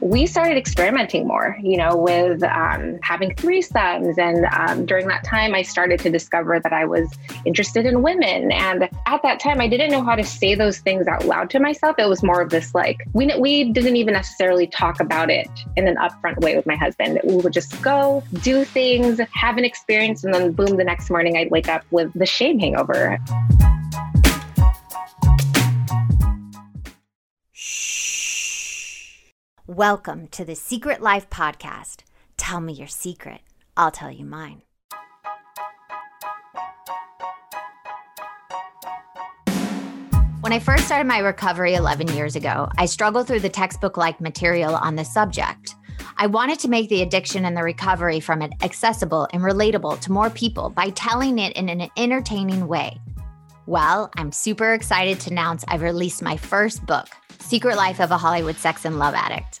we started experimenting more, you know, with um, having threesomes. And um, during that time, I started to discover that I was interested in women. And at that time, I didn't know how to say those things out loud to myself. It was more of this like, we, we didn't even necessarily talk about it in an upfront way with my husband. We would just go do things, have an experience, and then boom, the next morning I'd wake up with the shame hangover. Welcome to the Secret Life Podcast. Tell me your secret, I'll tell you mine. When I first started my recovery 11 years ago, I struggled through the textbook like material on the subject. I wanted to make the addiction and the recovery from it accessible and relatable to more people by telling it in an entertaining way. Well, I'm super excited to announce I've released my first book, Secret Life of a Hollywood Sex and Love Addict.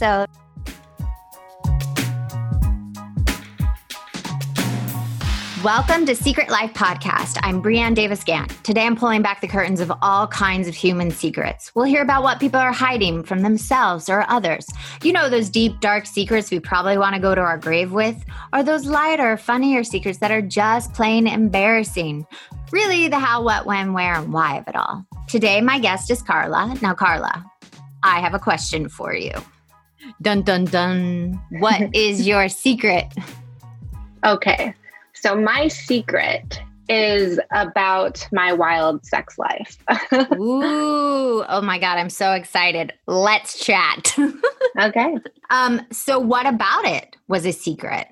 episode. Welcome to Secret Life Podcast. I'm Brianne Davis Gant. Today I'm pulling back the curtains of all kinds of human secrets. We'll hear about what people are hiding from themselves or others. You know, those deep, dark secrets we probably want to go to our grave with, or those lighter, funnier secrets that are just plain embarrassing. Really, the how, what, when, where, and why of it all. Today, my guest is Carla. Now, Carla, I have a question for you. Dun dun dun. What is your secret? Okay. So my secret is about my wild sex life. Ooh, oh my god, I'm so excited. Let's chat. okay. Um so what about it was a secret?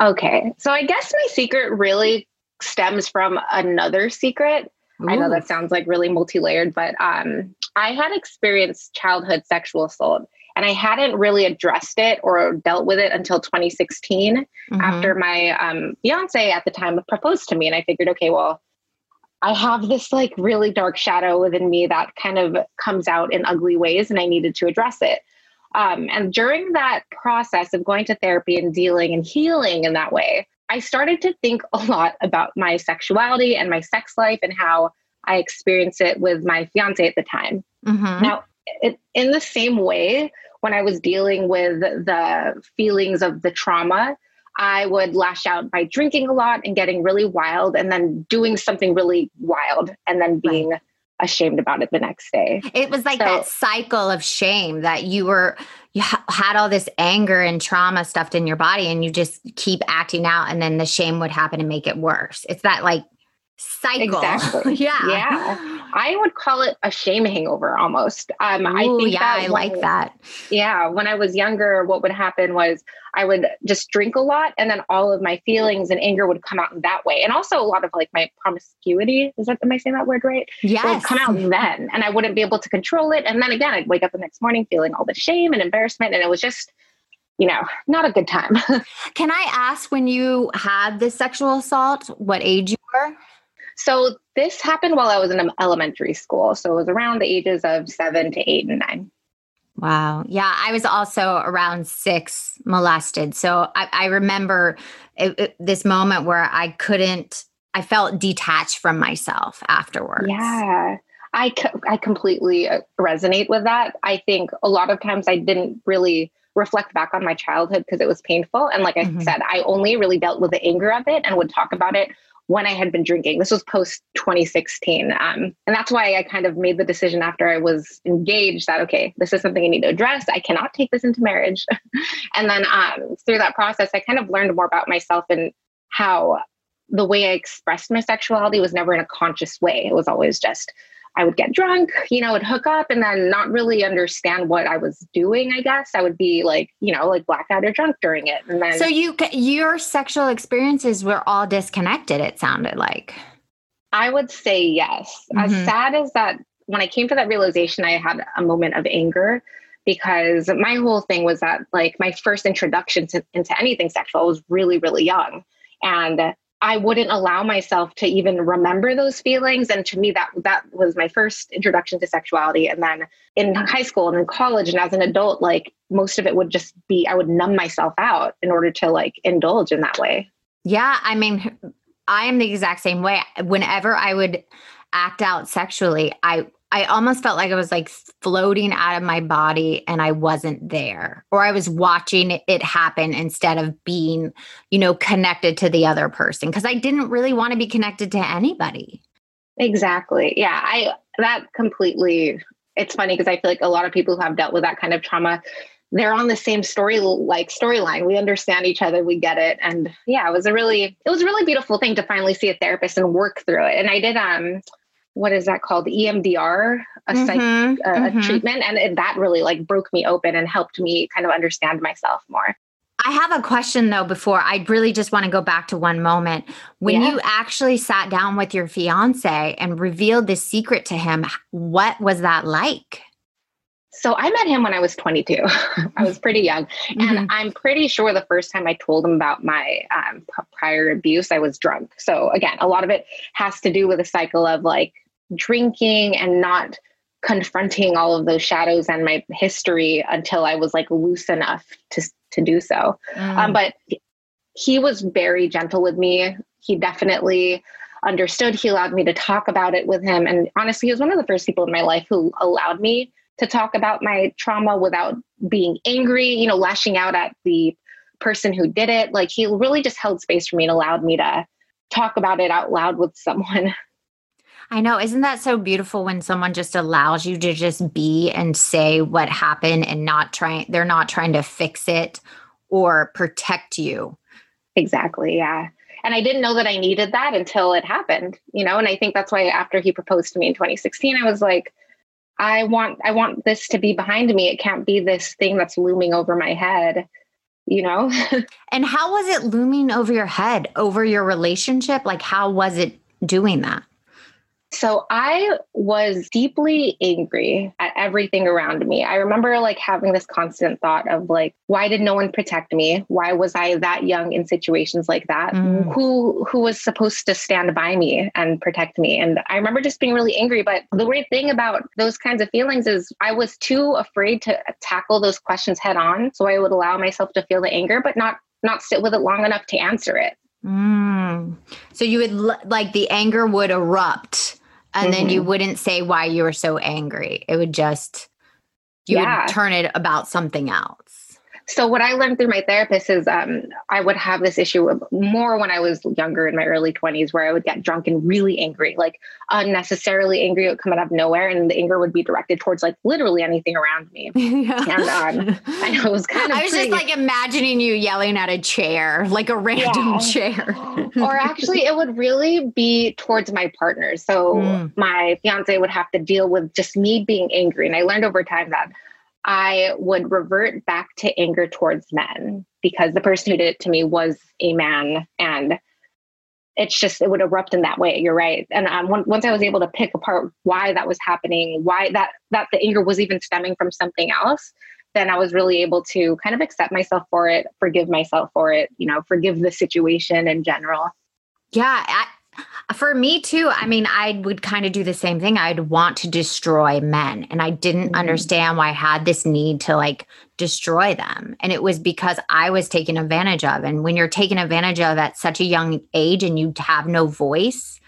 Okay. So I guess my secret really stems from another secret. Ooh. I know that sounds like really multi-layered, but um I had experienced childhood sexual assault and I hadn't really addressed it or dealt with it until 2016 mm-hmm. after my um, fiance at the time proposed to me. And I figured, okay, well, I have this like really dark shadow within me that kind of comes out in ugly ways, and I needed to address it. Um, and during that process of going to therapy and dealing and healing in that way, I started to think a lot about my sexuality and my sex life and how I experienced it with my fiance at the time. Mm-hmm. Now, in the same way, when I was dealing with the feelings of the trauma, I would lash out by drinking a lot and getting really wild and then doing something really wild and then being right. ashamed about it the next day. It was like so, that cycle of shame that you were you ha- had all this anger and trauma stuffed in your body and you just keep acting out and then the shame would happen and make it worse. It's that like cycle. Exactly. yeah. Yeah. I would call it a shame hangover almost. Um, Ooh, I think yeah, I like that. Yeah. When I was younger, what would happen was I would just drink a lot and then all of my feelings and anger would come out in that way. And also a lot of like my promiscuity. Is that, am I saying that word right? Yeah. Would come out then and I wouldn't be able to control it. And then again, I'd wake up the next morning feeling all the shame and embarrassment. And it was just, you know, not a good time. Can I ask when you had this sexual assault, what age you were? So this happened while I was in elementary school. So it was around the ages of seven to eight and nine. Wow. Yeah, I was also around six molested. So I, I remember it, it, this moment where I couldn't, I felt detached from myself afterwards. Yeah. I, I completely uh, resonate with that. I think a lot of times I didn't really reflect back on my childhood because it was painful. And like I mm-hmm. said, I only really dealt with the anger of it and would talk about it when I had been drinking. This was post 2016. Um, and that's why I kind of made the decision after I was engaged that, okay, this is something I need to address. I cannot take this into marriage. and then um, through that process, I kind of learned more about myself and how the way I expressed my sexuality was never in a conscious way. It was always just I would get drunk, you know, would hook up and then not really understand what I was doing, I guess. I would be like, you know, like blackout or drunk during it. And then So you your sexual experiences were all disconnected it sounded like. I would say yes. Mm-hmm. As sad as that when I came to that realization I had a moment of anger because my whole thing was that like my first introduction to, into anything sexual was really, really young. And I wouldn't allow myself to even remember those feelings. And to me, that that was my first introduction to sexuality. And then in high school and in college and as an adult, like most of it would just be I would numb myself out in order to like indulge in that way. Yeah. I mean, I am the exact same way. Whenever I would act out sexually, I I almost felt like I was like floating out of my body and I wasn't there, or I was watching it happen instead of being, you know, connected to the other person because I didn't really want to be connected to anybody. Exactly. Yeah. I, that completely, it's funny because I feel like a lot of people who have dealt with that kind of trauma, they're on the same story like storyline we understand each other we get it and yeah it was a really it was a really beautiful thing to finally see a therapist and work through it and i did um what is that called emdr a, mm-hmm, psych, uh, mm-hmm. a treatment and it, that really like broke me open and helped me kind of understand myself more I have a question though before I really just want to go back to one moment. When yeah. you actually sat down with your fiance and revealed this secret to him, what was that like? So I met him when I was 22. I was pretty young. Mm-hmm. And I'm pretty sure the first time I told him about my um, prior abuse, I was drunk. So again, a lot of it has to do with a cycle of like drinking and not confronting all of those shadows and my history until I was like loose enough to to do so. Mm. Um, but he was very gentle with me. He definitely understood. He allowed me to talk about it with him, and honestly, he was one of the first people in my life who allowed me to talk about my trauma without being angry. You know, lashing out at the person who did it. Like he really just held space for me and allowed me to talk about it out loud with someone. I know. Isn't that so beautiful when someone just allows you to just be and say what happened and not trying, they're not trying to fix it or protect you? Exactly. Yeah. And I didn't know that I needed that until it happened, you know? And I think that's why after he proposed to me in 2016, I was like, I want I want this to be behind me. It can't be this thing that's looming over my head, you know? and how was it looming over your head, over your relationship? Like how was it doing that? So I was deeply angry at everything around me. I remember like having this constant thought of like, why did no one protect me? Why was I that young in situations like that? Mm. Who who was supposed to stand by me and protect me? And I remember just being really angry. But the weird thing about those kinds of feelings is I was too afraid to tackle those questions head on. So I would allow myself to feel the anger, but not not sit with it long enough to answer it. Mm. So you would like the anger would erupt and mm-hmm. then you mm-hmm. wouldn't say why you were so angry. It would just you yeah. would turn it about something else. So what I learned through my therapist is um, I would have this issue more when I was younger in my early 20s where I would get drunk and really angry, like unnecessarily angry would come out of nowhere and the anger would be directed towards like literally anything around me. yeah. And um, I know it was kind of I was pretty... just like imagining you yelling at a chair, like a random yeah. chair. or actually it would really be towards my partners. So mm. my fiance would have to deal with just me being angry. And I learned over time that I would revert back to anger towards men because the person who did it to me was a man and it's just it would erupt in that way. You're right. And um, once i was able to pick apart why that was happening why that that the anger was even stemming from something else then i was really able to kind of accept myself for it forgive myself for it you know forgive the situation in general. Yeah I, for me too, I mean, I would kind of do the same thing. I'd want to destroy men. And I didn't mm-hmm. understand why I had this need to like destroy them. And it was because I was taken advantage of. And when you're taken advantage of at such a young age and you have no voice,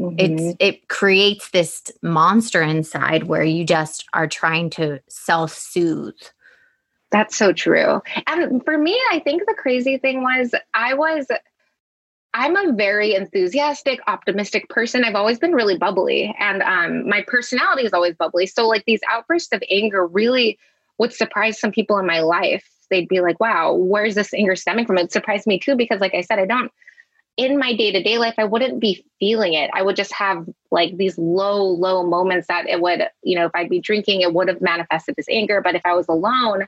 mm-hmm. it's it creates this monster inside where you just are trying to self-soothe. That's so true. And for me, I think the crazy thing was I was I'm a very enthusiastic, optimistic person. I've always been really bubbly, and um, my personality is always bubbly. So, like these outbursts of anger really would surprise some people in my life. They'd be like, "Wow, where's this anger stemming from?" It surprised me too because, like I said, I don't in my day to day life, I wouldn't be feeling it. I would just have like these low, low moments that it would, you know, if I'd be drinking, it would have manifested as anger. But if I was alone,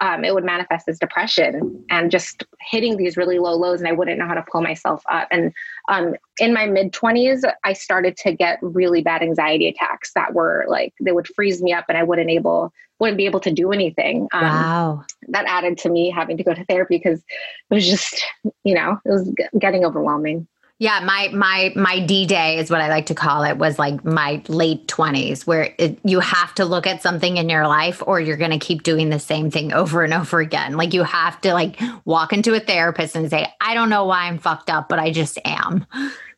um, it would manifest as depression and just hitting these really low lows and i wouldn't know how to pull myself up. And um, in my mid 20s i started to get really bad anxiety attacks that were like they would freeze me up and i wouldn't able wouldn't be able to do anything. Um, wow. that added to me having to go to therapy because it was just you know it was getting overwhelming yeah, my my my D day is what I like to call it was like my late 20s where it, you have to look at something in your life or you're going to keep doing the same thing over and over again. Like you have to like walk into a therapist and say, "I don't know why I'm fucked up, but I just am."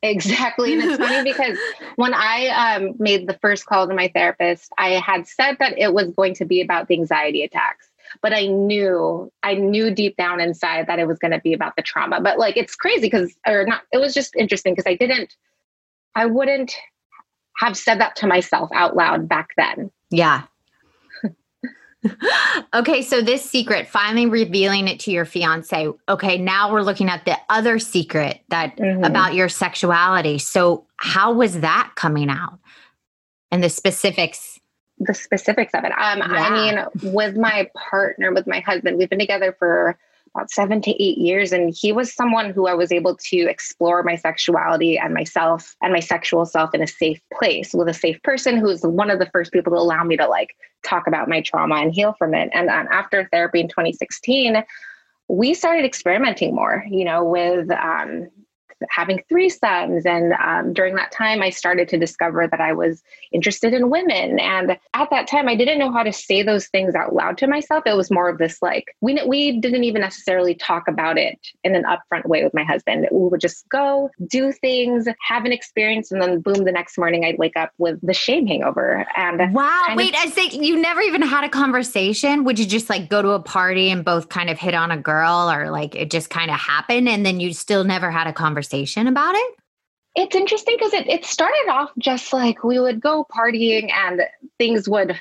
Exactly. And it's funny because when I um, made the first call to my therapist, I had said that it was going to be about the anxiety attacks but I knew, I knew deep down inside that it was going to be about the trauma. But like, it's crazy because, or not, it was just interesting because I didn't, I wouldn't have said that to myself out loud back then. Yeah. okay, so this secret, finally revealing it to your fiance. Okay, now we're looking at the other secret that mm-hmm. about your sexuality. So, how was that coming out? And the specifics the specifics of it. Um, yeah. I mean, with my partner, with my husband, we've been together for about seven to eight years. And he was someone who I was able to explore my sexuality and myself and my sexual self in a safe place with a safe person who's one of the first people to allow me to like talk about my trauma and heal from it. And um, after therapy in 2016, we started experimenting more, you know, with um, having threesomes. And um, during that time, I started to discover that I was interested in women. And at that time, I didn't know how to say those things out loud to myself. It was more of this like, we, we didn't even necessarily talk about it in an upfront way with my husband. We would just go do things, have an experience, and then boom, the next morning I'd wake up with the shame hangover. And wow, wait, of, I say you never even had a conversation. Would you just like go to a party and both kind of hit on a girl or like it just kind of happened and then you still never had a conversation? Conversation about it? It's interesting because it, it started off just like we would go partying and things would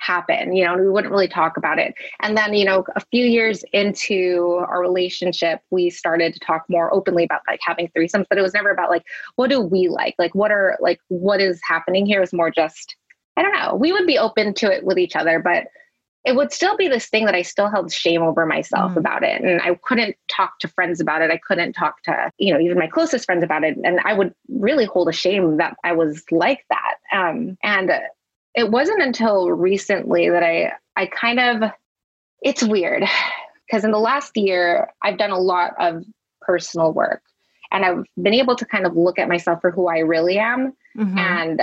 happen, you know, we wouldn't really talk about it. And then, you know, a few years into our relationship, we started to talk more openly about like having threesomes, but it was never about like, what do we like? Like, what are like, what is happening here is more just, I don't know. We would be open to it with each other, but it would still be this thing that I still held shame over myself mm. about it. And I couldn't talk to friends about it. I couldn't talk to, you know, even my closest friends about it. And I would really hold a shame that I was like that. Um, and it wasn't until recently that I, I kind of, it's weird because in the last year, I've done a lot of personal work and I've been able to kind of look at myself for who I really am. Mm-hmm. And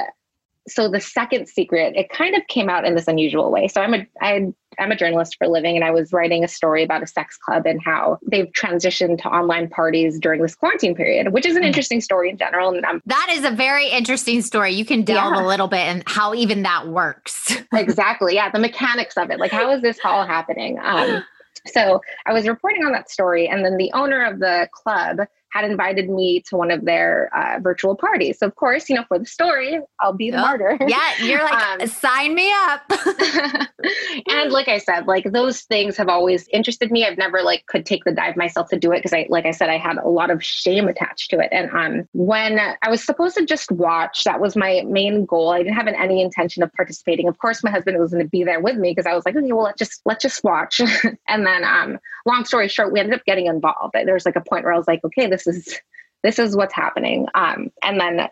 so the second secret it kind of came out in this unusual way. So i'm a I, i'm a journalist for a living and i was writing a story about a sex club and how they've transitioned to online parties during this quarantine period which is an hmm. interesting story in general and I'm, that is a very interesting story. You can delve yeah. a little bit and how even that works. Exactly yeah the mechanics of it. Like how is this all happening? Um, so i was reporting on that story and then the owner of the club had invited me to one of their uh, virtual parties. So of course, you know, for the story, I'll be the oh, martyr. Yeah, you're like, um, sign me up. and like I said, like those things have always interested me. I've never like could take the dive myself to do it because I, like I said, I had a lot of shame attached to it. And um, when I was supposed to just watch, that was my main goal. I didn't have any intention of participating. Of course, my husband was going to be there with me because I was like, okay, well, let's just let's just watch. and then, um, long story short, we ended up getting involved. There was like a point where I was like, okay, this this is this is what's happening. Um, and then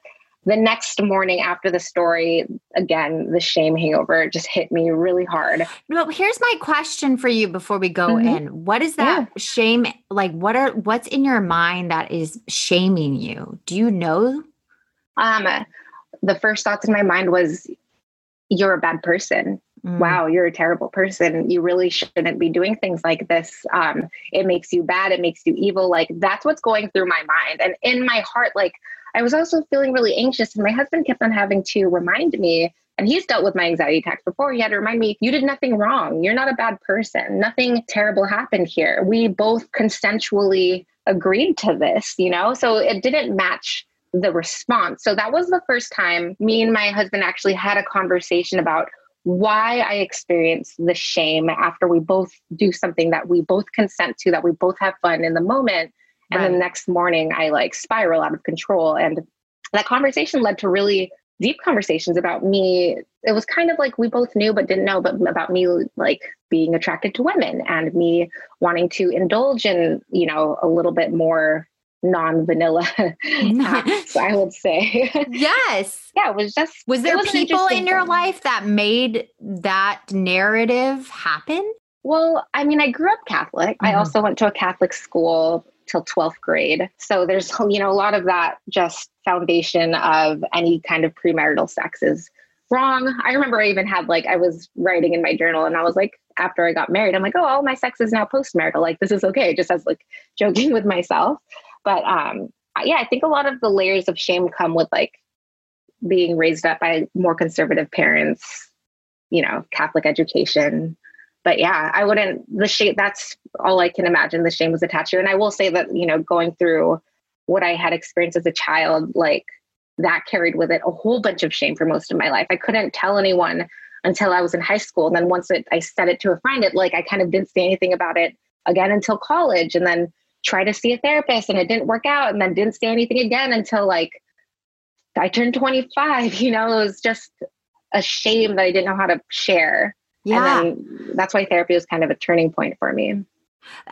the next morning after the story, again, the shame hangover just hit me really hard. Well, here's my question for you before we go mm-hmm. in. What is that yeah. shame like? What are what's in your mind that is shaming you? Do you know? Um, the first thoughts in my mind was, "You're a bad person mm. wow, you're a terrible person. You really shouldn't be doing things like this. Um, it makes you bad. It makes you evil. Like that's what's going through my mind. And in my heart, like I was also feeling really anxious. And my husband kept on having to remind me, and he's dealt with my anxiety attacks before. He had to remind me, you did nothing wrong. You're not a bad person. Nothing terrible happened here. We both consensually agreed to this, you know? So it didn't match the response. So that was the first time me and my husband actually had a conversation about why I experience the shame after we both do something that we both consent to, that we both have fun in the moment. And right. the next morning, I like spiral out of control. And that conversation led to really deep conversations about me. It was kind of like we both knew but didn't know, but about me like being attracted to women and me wanting to indulge in, you know, a little bit more non-vanilla acts, I would say. Yes. yeah, it was just Was there people in your life that made that narrative happen? Well, I mean, I grew up Catholic. Mm-hmm. I also went to a Catholic school till 12th grade. So there's, you know, a lot of that just foundation of any kind of premarital sex is wrong. I remember I even had like, I was writing in my journal and I was like, after I got married, I'm like, oh, all my sex is now post-marital. Like, this is okay. Just as like joking with myself. But um, yeah, I think a lot of the layers of shame come with like being raised up by more conservative parents, you know, Catholic education, but yeah, I wouldn't, the shame, that's all I can imagine the shame was attached to. And I will say that, you know, going through what I had experienced as a child, like that carried with it a whole bunch of shame for most of my life. I couldn't tell anyone until I was in high school. And then once it, I said it to a friend, it like, I kind of didn't say anything about it again until college and then try to see a therapist and it didn't work out and then didn't say anything again until like I turned 25, you know, it was just a shame that I didn't know how to share. Yeah. And that's why therapy was kind of a turning point for me.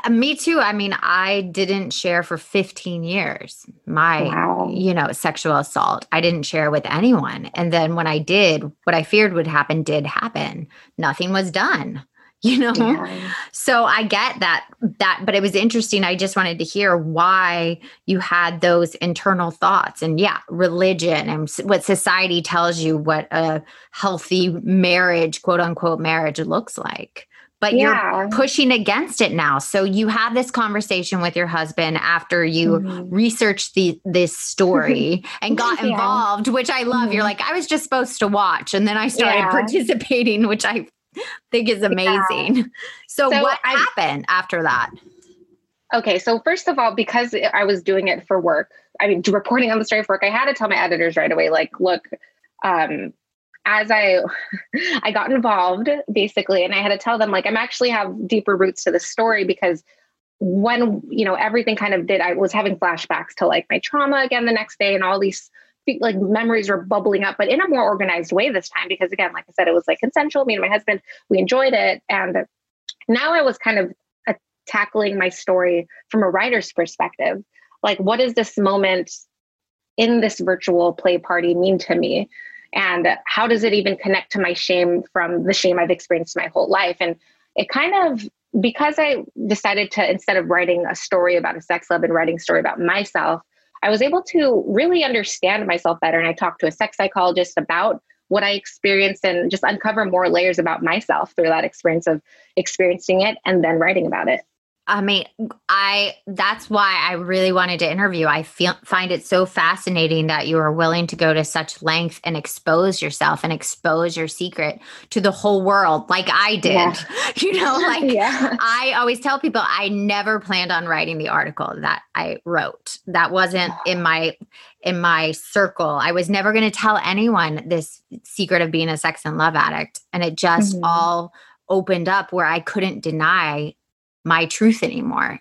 Uh, me too. I mean, I didn't share for 15 years my, wow. you know, sexual assault. I didn't share with anyone. And then when I did, what I feared would happen did happen. Nothing was done. you know yeah. so i get that that but it was interesting i just wanted to hear why you had those internal thoughts and yeah religion and what society tells you what a healthy marriage quote unquote marriage looks like but yeah. you're pushing against it now so you had this conversation with your husband after you mm-hmm. researched the this story and got yeah. involved which i love mm-hmm. you're like i was just supposed to watch and then i started participating which i think is amazing. Yeah. So, so, what I, happened after that? Okay, so first of all, because I was doing it for work, I mean, reporting on the story for work, I had to tell my editors right away, like, look, um, as I I got involved basically, and I had to tell them like I'm actually have deeper roots to the story because when you know everything kind of did, I was having flashbacks to like my trauma again the next day and all these like memories were bubbling up, but in a more organized way this time because again, like I said, it was like consensual. Me and my husband, we enjoyed it, and now I was kind of uh, tackling my story from a writer's perspective. Like, what does this moment in this virtual play party mean to me? And how does it even connect to my shame from the shame I've experienced my whole life? And it kind of because I decided to instead of writing a story about a sex love and writing a story about myself, I was able to really understand myself better. And I talked to a sex psychologist about what I experienced and just uncover more layers about myself through that experience of experiencing it and then writing about it. I mean, I that's why I really wanted to interview. I feel find it so fascinating that you are willing to go to such length and expose yourself and expose your secret to the whole world like I did. Yeah. You know, like yeah. I always tell people I never planned on writing the article that I wrote. That wasn't in my in my circle. I was never going to tell anyone this secret of being a sex and love addict and it just mm-hmm. all opened up where I couldn't deny my truth anymore.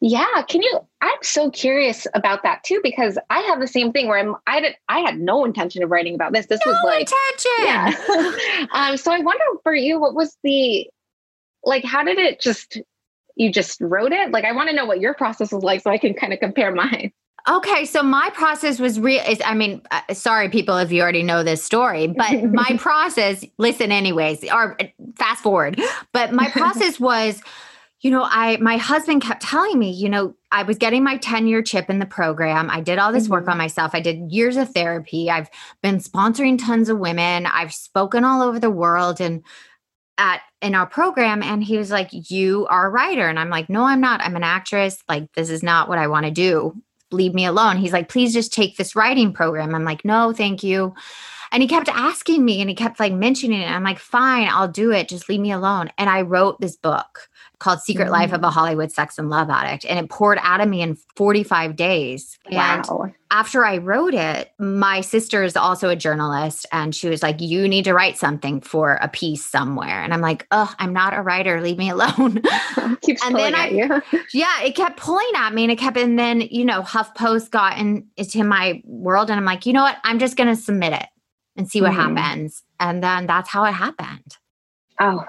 Yeah, can you? I'm so curious about that too because I have the same thing where I'm. I had I had no intention of writing about this. This no was like intention. Yeah. um. So I wonder for you, what was the like? How did it just? You just wrote it. Like I want to know what your process was like so I can kind of compare mine. Okay, so my process was real. I mean, uh, sorry, people, if you already know this story, but my process. Listen, anyways, or uh, fast forward. But my process was you know, I my husband kept telling me, you know, I was getting my 10-year chip in the program. I did all this mm-hmm. work on myself. I did years of therapy. I've been sponsoring tons of women. I've spoken all over the world and at in our program and he was like, "You are a writer." And I'm like, "No, I'm not. I'm an actress. Like this is not what I want to do. Leave me alone." He's like, "Please just take this writing program." I'm like, "No, thank you." And he kept asking me and he kept like mentioning it. I'm like, "Fine, I'll do it. Just leave me alone." And I wrote this book called Secret mm-hmm. Life of a mm. Hollywood Sex and Love Addict. And it poured out of me in 45 days. Wow. And after I wrote it, my sister is also a journalist. And she was like, You need to write something for a piece somewhere. And I'm like, Oh, I'm not a writer. Leave me alone. Keeps and then I, you. yeah, it kept pulling at me and it kept, and then, you know, HuffPost got in, into my world. And I'm like, You know what? I'm just going to submit it and see what mm-hmm. happens. And then that's how it happened. Oh,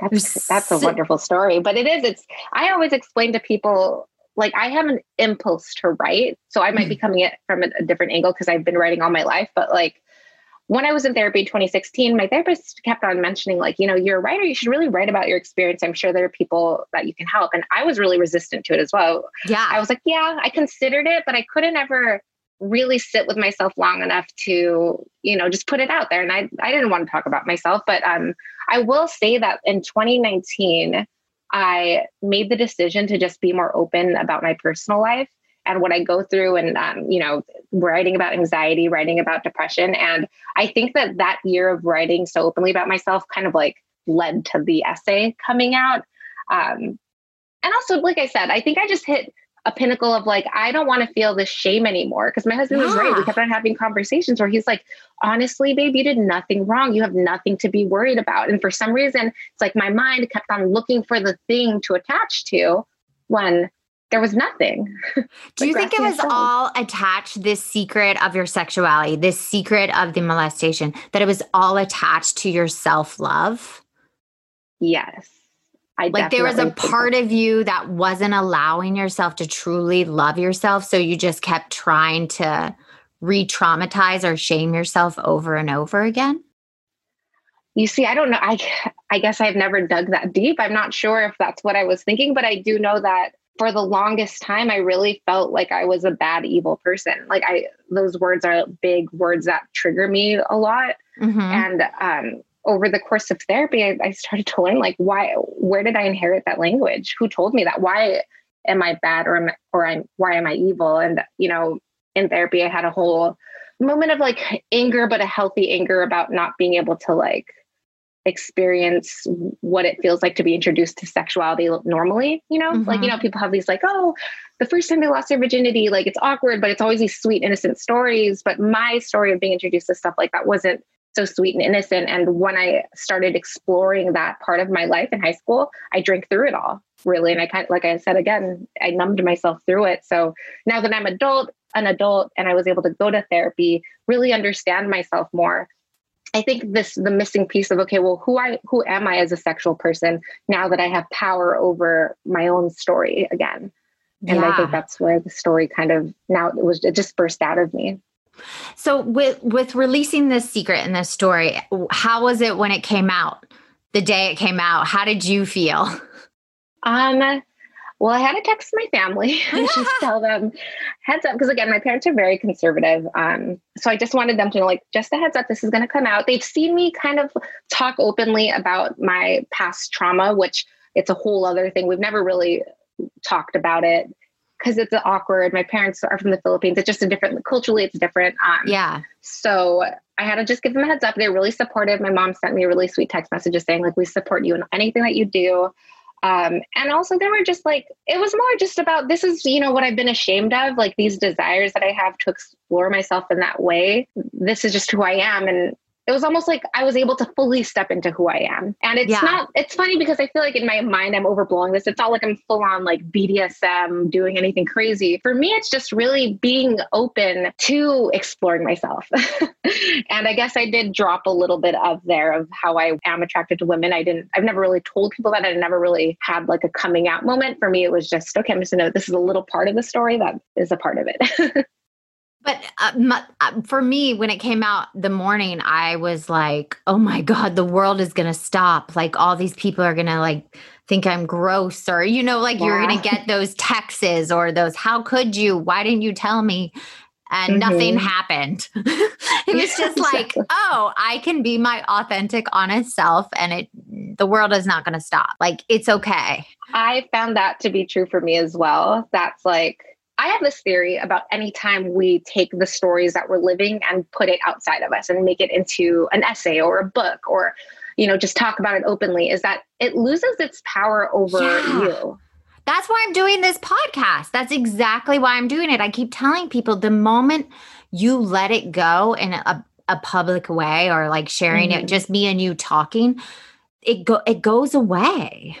that's that's a wonderful story. But it is, it's I always explain to people like I have an impulse to write. So I might be mm-hmm. coming at from a, a different angle because I've been writing all my life. But like when I was in therapy in 2016, my therapist kept on mentioning, like, you know, you're a writer, you should really write about your experience. I'm sure there are people that you can help. And I was really resistant to it as well. Yeah. I was like, yeah, I considered it, but I couldn't ever really sit with myself long enough to you know just put it out there. And i i didn't want to talk about myself but um i will say that in 2019 i made the decision to just be more open about my personal life and what i go through and um, you know writing about anxiety writing about depression. And i think that that year of writing so openly about myself kind of like led to the essay coming out. Um and also like i said i think i just hit a pinnacle of like, I don't want to feel this shame anymore. Cause my husband yeah. was right. We kept on having conversations where he's like, honestly, babe, you did nothing wrong. You have nothing to be worried about. And for some reason, it's like my mind kept on looking for the thing to attach to when there was nothing. Do you think it was all attached, this secret of your sexuality, this secret of the molestation, that it was all attached to your self love? Yes. I like there was a part of you that wasn't allowing yourself to truly love yourself. So you just kept trying to re traumatize or shame yourself over and over again? You see, I don't know. I, I guess I've never dug that deep. I'm not sure if that's what I was thinking, but I do know that for the longest time, I really felt like I was a bad, evil person. Like I, those words are big words that trigger me a lot. Mm-hmm. And um, over the course of therapy, I, I, started to learn like why, where did I inherit that language? Who told me that? Why am I bad or am or I'm why am I evil? And you know, in therapy, I had a whole moment of like anger, but a healthy anger about not being able to like experience what it feels like to be introduced to sexuality normally. You know, mm-hmm. like you know, people have these like, oh, the first time they lost their virginity, like it's awkward, but it's always these sweet, innocent stories. But my story of being introduced to stuff like that wasn't so sweet and innocent. And when I started exploring that part of my life in high school, I drank through it all really. And I kind of, like I said again, I numbed myself through it. So now that I'm adult, an adult, and I was able to go to therapy, really understand myself more. I think this the missing piece of okay, well, who I who am I as a sexual person now that I have power over my own story again? And yeah. I think that's where the story kind of now it was it just burst out of me. So with with releasing this secret in this story, how was it when it came out? The day it came out, how did you feel? Um well, I had to text my family and just tell them heads up because again, my parents are very conservative. Um, so I just wanted them to know, like, just a heads up, this is going to come out. They've seen me kind of talk openly about my past trauma, which it's a whole other thing. We've never really talked about it because it's awkward. My parents are from the Philippines. It's just a different culturally, it's different. Um, yeah. So I had to just give them a heads up. They're really supportive. My mom sent me a really sweet text message just saying like, we support you in anything that you do. Um, and also they were just like, it was more just about this is, you know, what I've been ashamed of, like these desires that I have to explore myself in that way. This is just who I am. And it was almost like I was able to fully step into who I am. And it's yeah. not, it's funny because I feel like in my mind, I'm overblowing this. It's not like I'm full on like BDSM doing anything crazy. For me, it's just really being open to exploring myself. and I guess I did drop a little bit of there of how I am attracted to women. I didn't, I've never really told people that. I never really had like a coming out moment. For me, it was just, okay, I'm just gonna, know this is a little part of the story that is a part of it. But uh, my, uh, for me, when it came out the morning, I was like, oh my God, the world is going to stop. Like, all these people are going to like think I'm gross, or, you know, like yeah. you're going to get those texts or those, how could you? Why didn't you tell me? And mm-hmm. nothing happened. it was just like, oh, I can be my authentic, honest self, and it, the world is not going to stop. Like, it's okay. I found that to be true for me as well. That's like, I have this theory about anytime we take the stories that we're living and put it outside of us and make it into an essay or a book or, you know, just talk about it openly, is that it loses its power over yeah. you. That's why I'm doing this podcast. That's exactly why I'm doing it. I keep telling people the moment you let it go in a, a public way or like sharing mm-hmm. it, just me and you talking, it go it goes away.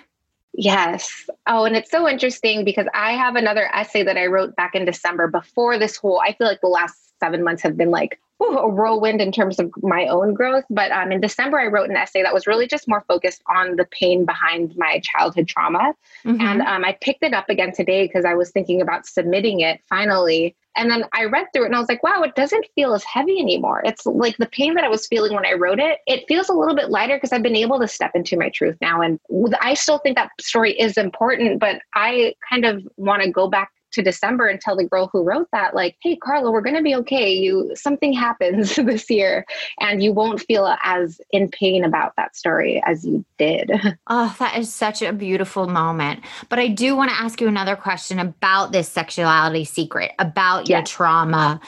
Yes. Oh, and it's so interesting because I have another essay that I wrote back in December before this whole, I feel like the last seven months have been like a whirlwind in terms of my own growth. But um, in December, I wrote an essay that was really just more focused on the pain behind my childhood trauma. Mm-hmm. And um, I picked it up again today because I was thinking about submitting it finally. And then I read through it and I was like, wow, it doesn't feel as heavy anymore. It's like the pain that I was feeling when I wrote it, it feels a little bit lighter because I've been able to step into my truth now. And I still think that story is important, but I kind of want to go back to December and tell the girl who wrote that, like, hey, Carla, we're going to be okay. You something happens this year, and you won't feel as in pain about that story as you did. Oh, that is such a beautiful moment. But I do want to ask you another question about this sexuality secret, about your trauma.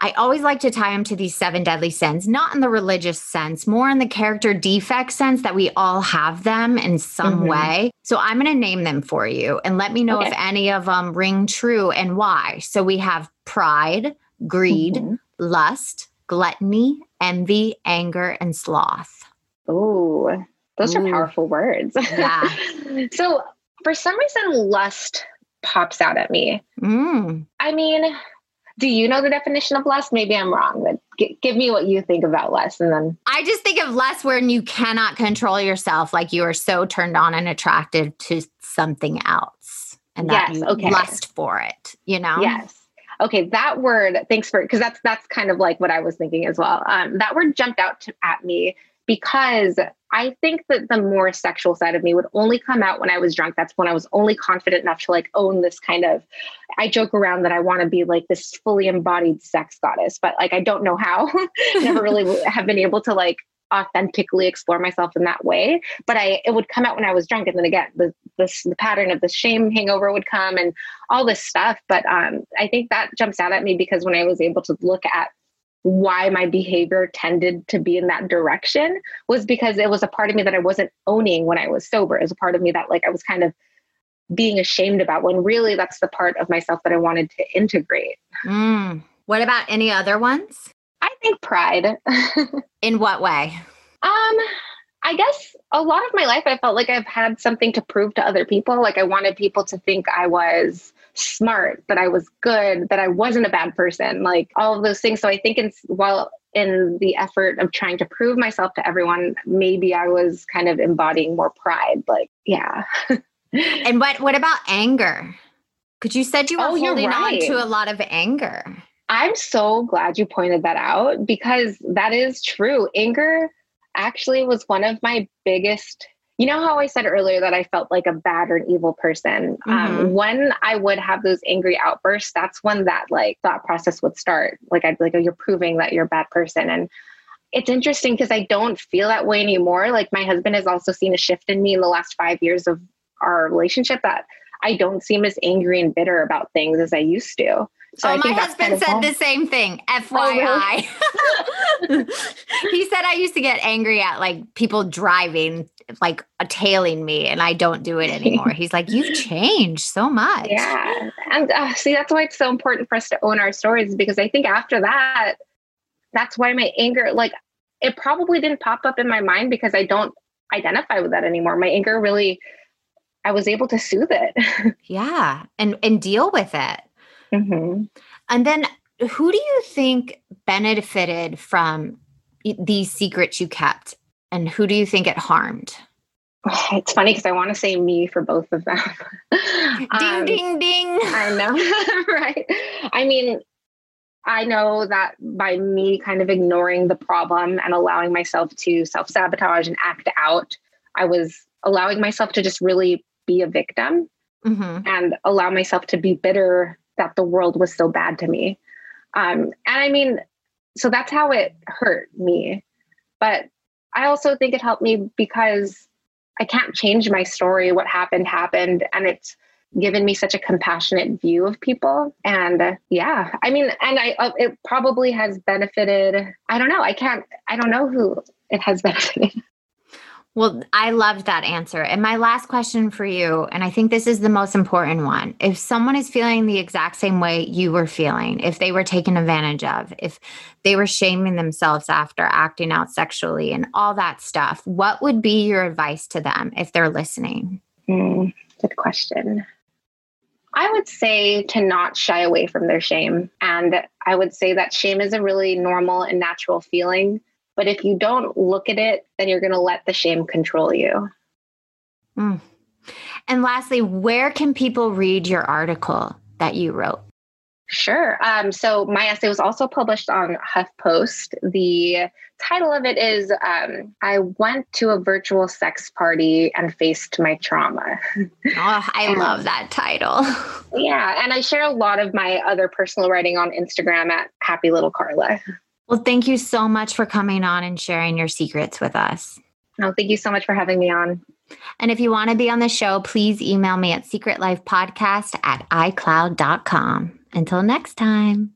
I always like to tie them to these seven deadly sins, not in the religious sense, more in the character defect sense that we all have them in some mm-hmm. way. So I'm going to name them for you and let me know okay. if any of them ring true and why. So we have pride, greed, mm-hmm. lust, gluttony, envy, anger, and sloth. Oh, those Ooh. are powerful words. Yeah. so for some reason, lust pops out at me. Mm. I mean, do you know the definition of lust? Maybe I'm wrong, but g- give me what you think about lust. And then I just think of lust when you cannot control yourself, like you are so turned on and attracted to something else. And that yes, okay. lust for it, you know? Yes. Okay, that word, thanks for because that's that's kind of like what I was thinking as well. Um, that word jumped out to, at me because I think that the more sexual side of me would only come out when I was drunk. That's when I was only confident enough to like own this kind of. I joke around that I want to be like this fully embodied sex goddess, but like I don't know how. Never really have been able to like authentically explore myself in that way. But I it would come out when I was drunk, and then again the this the pattern of the shame hangover would come and all this stuff. But um, I think that jumps out at me because when I was able to look at why my behavior tended to be in that direction was because it was a part of me that I wasn't owning when I was sober. It was a part of me that like I was kind of being ashamed about when really that's the part of myself that I wanted to integrate. Mm. What about any other ones? I think pride. in what way? Um, I guess a lot of my life I felt like I've had something to prove to other people. Like I wanted people to think I was smart, that I was good, that I wasn't a bad person, like all of those things. So I think in while in the effort of trying to prove myself to everyone, maybe I was kind of embodying more pride. Like, yeah. and what what about anger? Because you said you were oh, holding right. on to a lot of anger. I'm so glad you pointed that out because that is true. Anger actually was one of my biggest you know how I said earlier that I felt like a bad or an evil person? Um, mm-hmm. Um, when I would have those angry outbursts, that's when that like thought process would start. Like I'd be like, oh, you're proving that you're a bad person. And it's interesting because I don't feel that way anymore. Like my husband has also seen a shift in me in the last five years of our relationship that I don't seem as angry and bitter about things as I used to. So oh, my husband said the same thing. FYI. Oh, really? he said I used to get angry at like people driving, like tailing me, and I don't do it anymore. He's like, You've changed so much. Yeah. And uh, see, that's why it's so important for us to own our stories because I think after that, that's why my anger, like, it probably didn't pop up in my mind because I don't identify with that anymore. My anger really, I was able to soothe it. yeah. And, and deal with it. Mm-hmm. And then who do you think benefited from these secrets you kept? And who do you think it harmed? It's funny because I want to say me for both of them. ding, um, ding, ding. I know, right? I mean, I know that by me kind of ignoring the problem and allowing myself to self sabotage and act out, I was allowing myself to just really be a victim mm-hmm. and allow myself to be bitter that the world was so bad to me. Um, and I mean, so that's how it hurt me. But I also think it helped me because I can't change my story. What happened, happened. And it's given me such a compassionate view of people. And uh, yeah, I mean, and I, uh, it probably has benefited. I don't know. I can't, I don't know who it has benefited. Well, I loved that answer. And my last question for you, and I think this is the most important one. If someone is feeling the exact same way you were feeling, if they were taken advantage of, if they were shaming themselves after acting out sexually and all that stuff, what would be your advice to them if they're listening? Mm, good question. I would say to not shy away from their shame. And I would say that shame is a really normal and natural feeling. But if you don't look at it, then you're going to let the shame control you. Mm. And lastly, where can people read your article that you wrote? Sure. Um, so my essay was also published on HuffPost. The title of it is um, I Went to a Virtual Sex Party and Faced My Trauma. Oh, I and, love that title. yeah. And I share a lot of my other personal writing on Instagram at Happy Little Carla. Well, thank you so much for coming on and sharing your secrets with us. No, thank you so much for having me on. And if you want to be on the show, please email me at secretlifepodcast at icloud.com. Until next time.